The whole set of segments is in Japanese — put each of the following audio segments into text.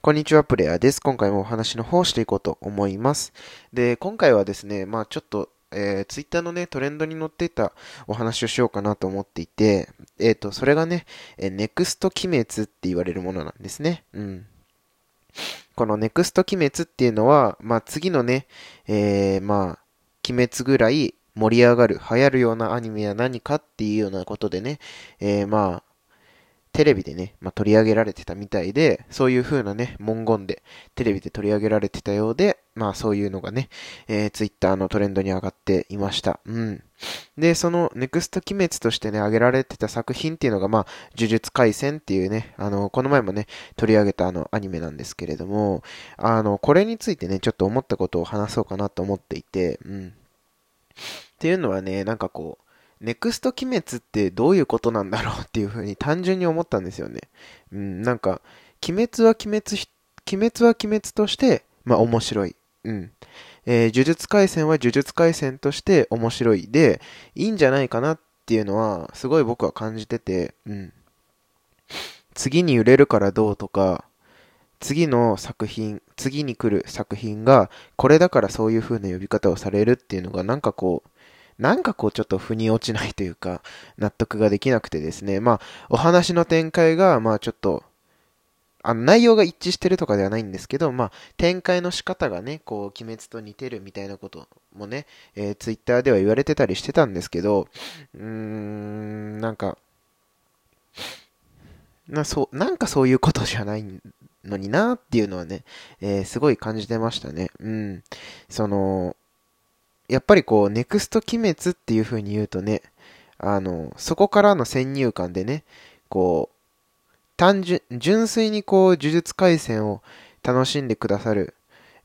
こんにちは、プレイヤーです。今回もお話の方をしていこうと思います。で、今回はですね、まあちょっと、えー、ツイッターのね、トレンドに載っていたお話をしようかなと思っていて、えっ、ー、と、それがね、えー、ネクスト鬼滅って言われるものなんですね。うん。このネクスト鬼滅っていうのは、まあ次のね、えー、まあ、鬼滅ぐらい盛り上がる、流行るようなアニメは何かっていうようなことでね、えー、まあ、テレビでね、まあ、取り上げられてたみたいで、そういう風なね、文言でテレビで取り上げられてたようで、まあそういうのがね、えー、ツイッターのトレンドに上がっていました。うん。で、そのネクスト鬼滅としてね、挙げられてた作品っていうのが、まあ、呪術廻戦っていうね、あの、この前もね、取り上げたあの、アニメなんですけれども、あの、これについてね、ちょっと思ったことを話そうかなと思っていて、うん。っていうのはね、なんかこう、ネクスト鬼滅ってどういうことなんだろうっていうふうに単純に思ったんですよね。うん、なんか、鬼滅は鬼滅、鬼滅は鬼滅として、まあ面白い。うん。えー、呪術廻戦は呪術廻戦として面白い。で、いいんじゃないかなっていうのは、すごい僕は感じてて、うん。次に売れるからどうとか、次の作品、次に来る作品が、これだからそういう風な呼び方をされるっていうのが、なんかこう、なんかこうちょっと腑に落ちないというか、納得ができなくてですね、まあ、お話の展開が、まあちょっと、あの、内容が一致してるとかではないんですけど、まあ、展開の仕方がね、こう、鬼滅と似てるみたいなこともね、えー、ツイッターでは言われてたりしてたんですけど、うーん、なんか、な、そう、なんかそういうことじゃないのになっていうのはね、えー、すごい感じてましたね。うん。その、やっぱりこう、ネクスト鬼滅っていう風に言うとね、あの、そこからの先入観でね、こう、単純、純粋にこう、呪術廻戦を楽しんでくださる、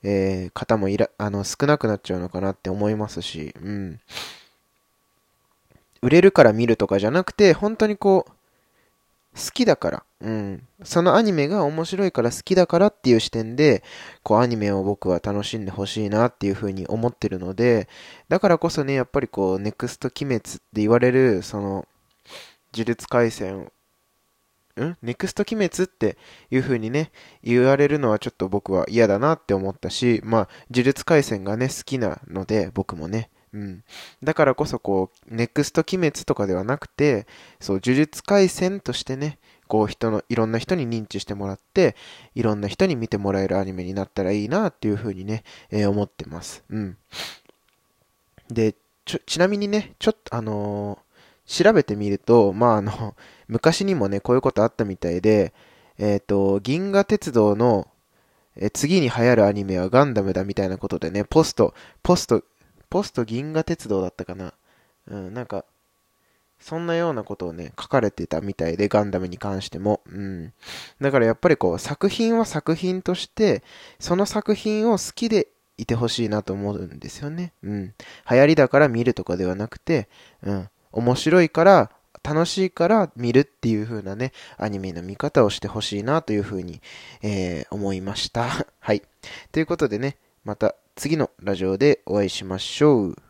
えー、方もいら、あの、少なくなっちゃうのかなって思いますし、うん。売れるから見るとかじゃなくて、本当にこう、好きだから、うん。そのアニメが面白いから好きだからっていう視点で、こうアニメを僕は楽しんでほしいなっていうふうに思ってるので、だからこそね、やっぱりこう、ネクスト鬼滅って言われる、その、呪術廻戦ん？ネクスト鬼滅っていう風にね、言われるのはちょっと僕は嫌だなって思ったし、まあ、呪術廻戦がね、好きなので、僕もね、うん。だからこそこう、ネクスト鬼滅とかではなくて、そう、呪術廻戦としてね、こう人の、いろんな人に認知してもらって、いろんな人に見てもらえるアニメになったらいいなっていうふうにね、えー、思ってます。うん。で、ちょ、ちなみにね、ちょっとあのー、調べてみると、まああの、昔にもね、こういうことあったみたいで、えっ、ー、と、銀河鉄道の、え次に流行るアニメはガンダムだみたいなことでね、ポスト、ポスト、ポスト銀河鉄道だったかな。うん、なんか、そんなようなことをね、書かれてたみたいで、ガンダムに関しても。うん。だからやっぱりこう、作品は作品として、その作品を好きでいてほしいなと思うんですよね。うん。流行りだから見るとかではなくて、うん。面白いから、楽しいから見るっていう風なね、アニメの見方をしてほしいなという風に、えー、思いました。はい。ということでね、また次のラジオでお会いしましょう。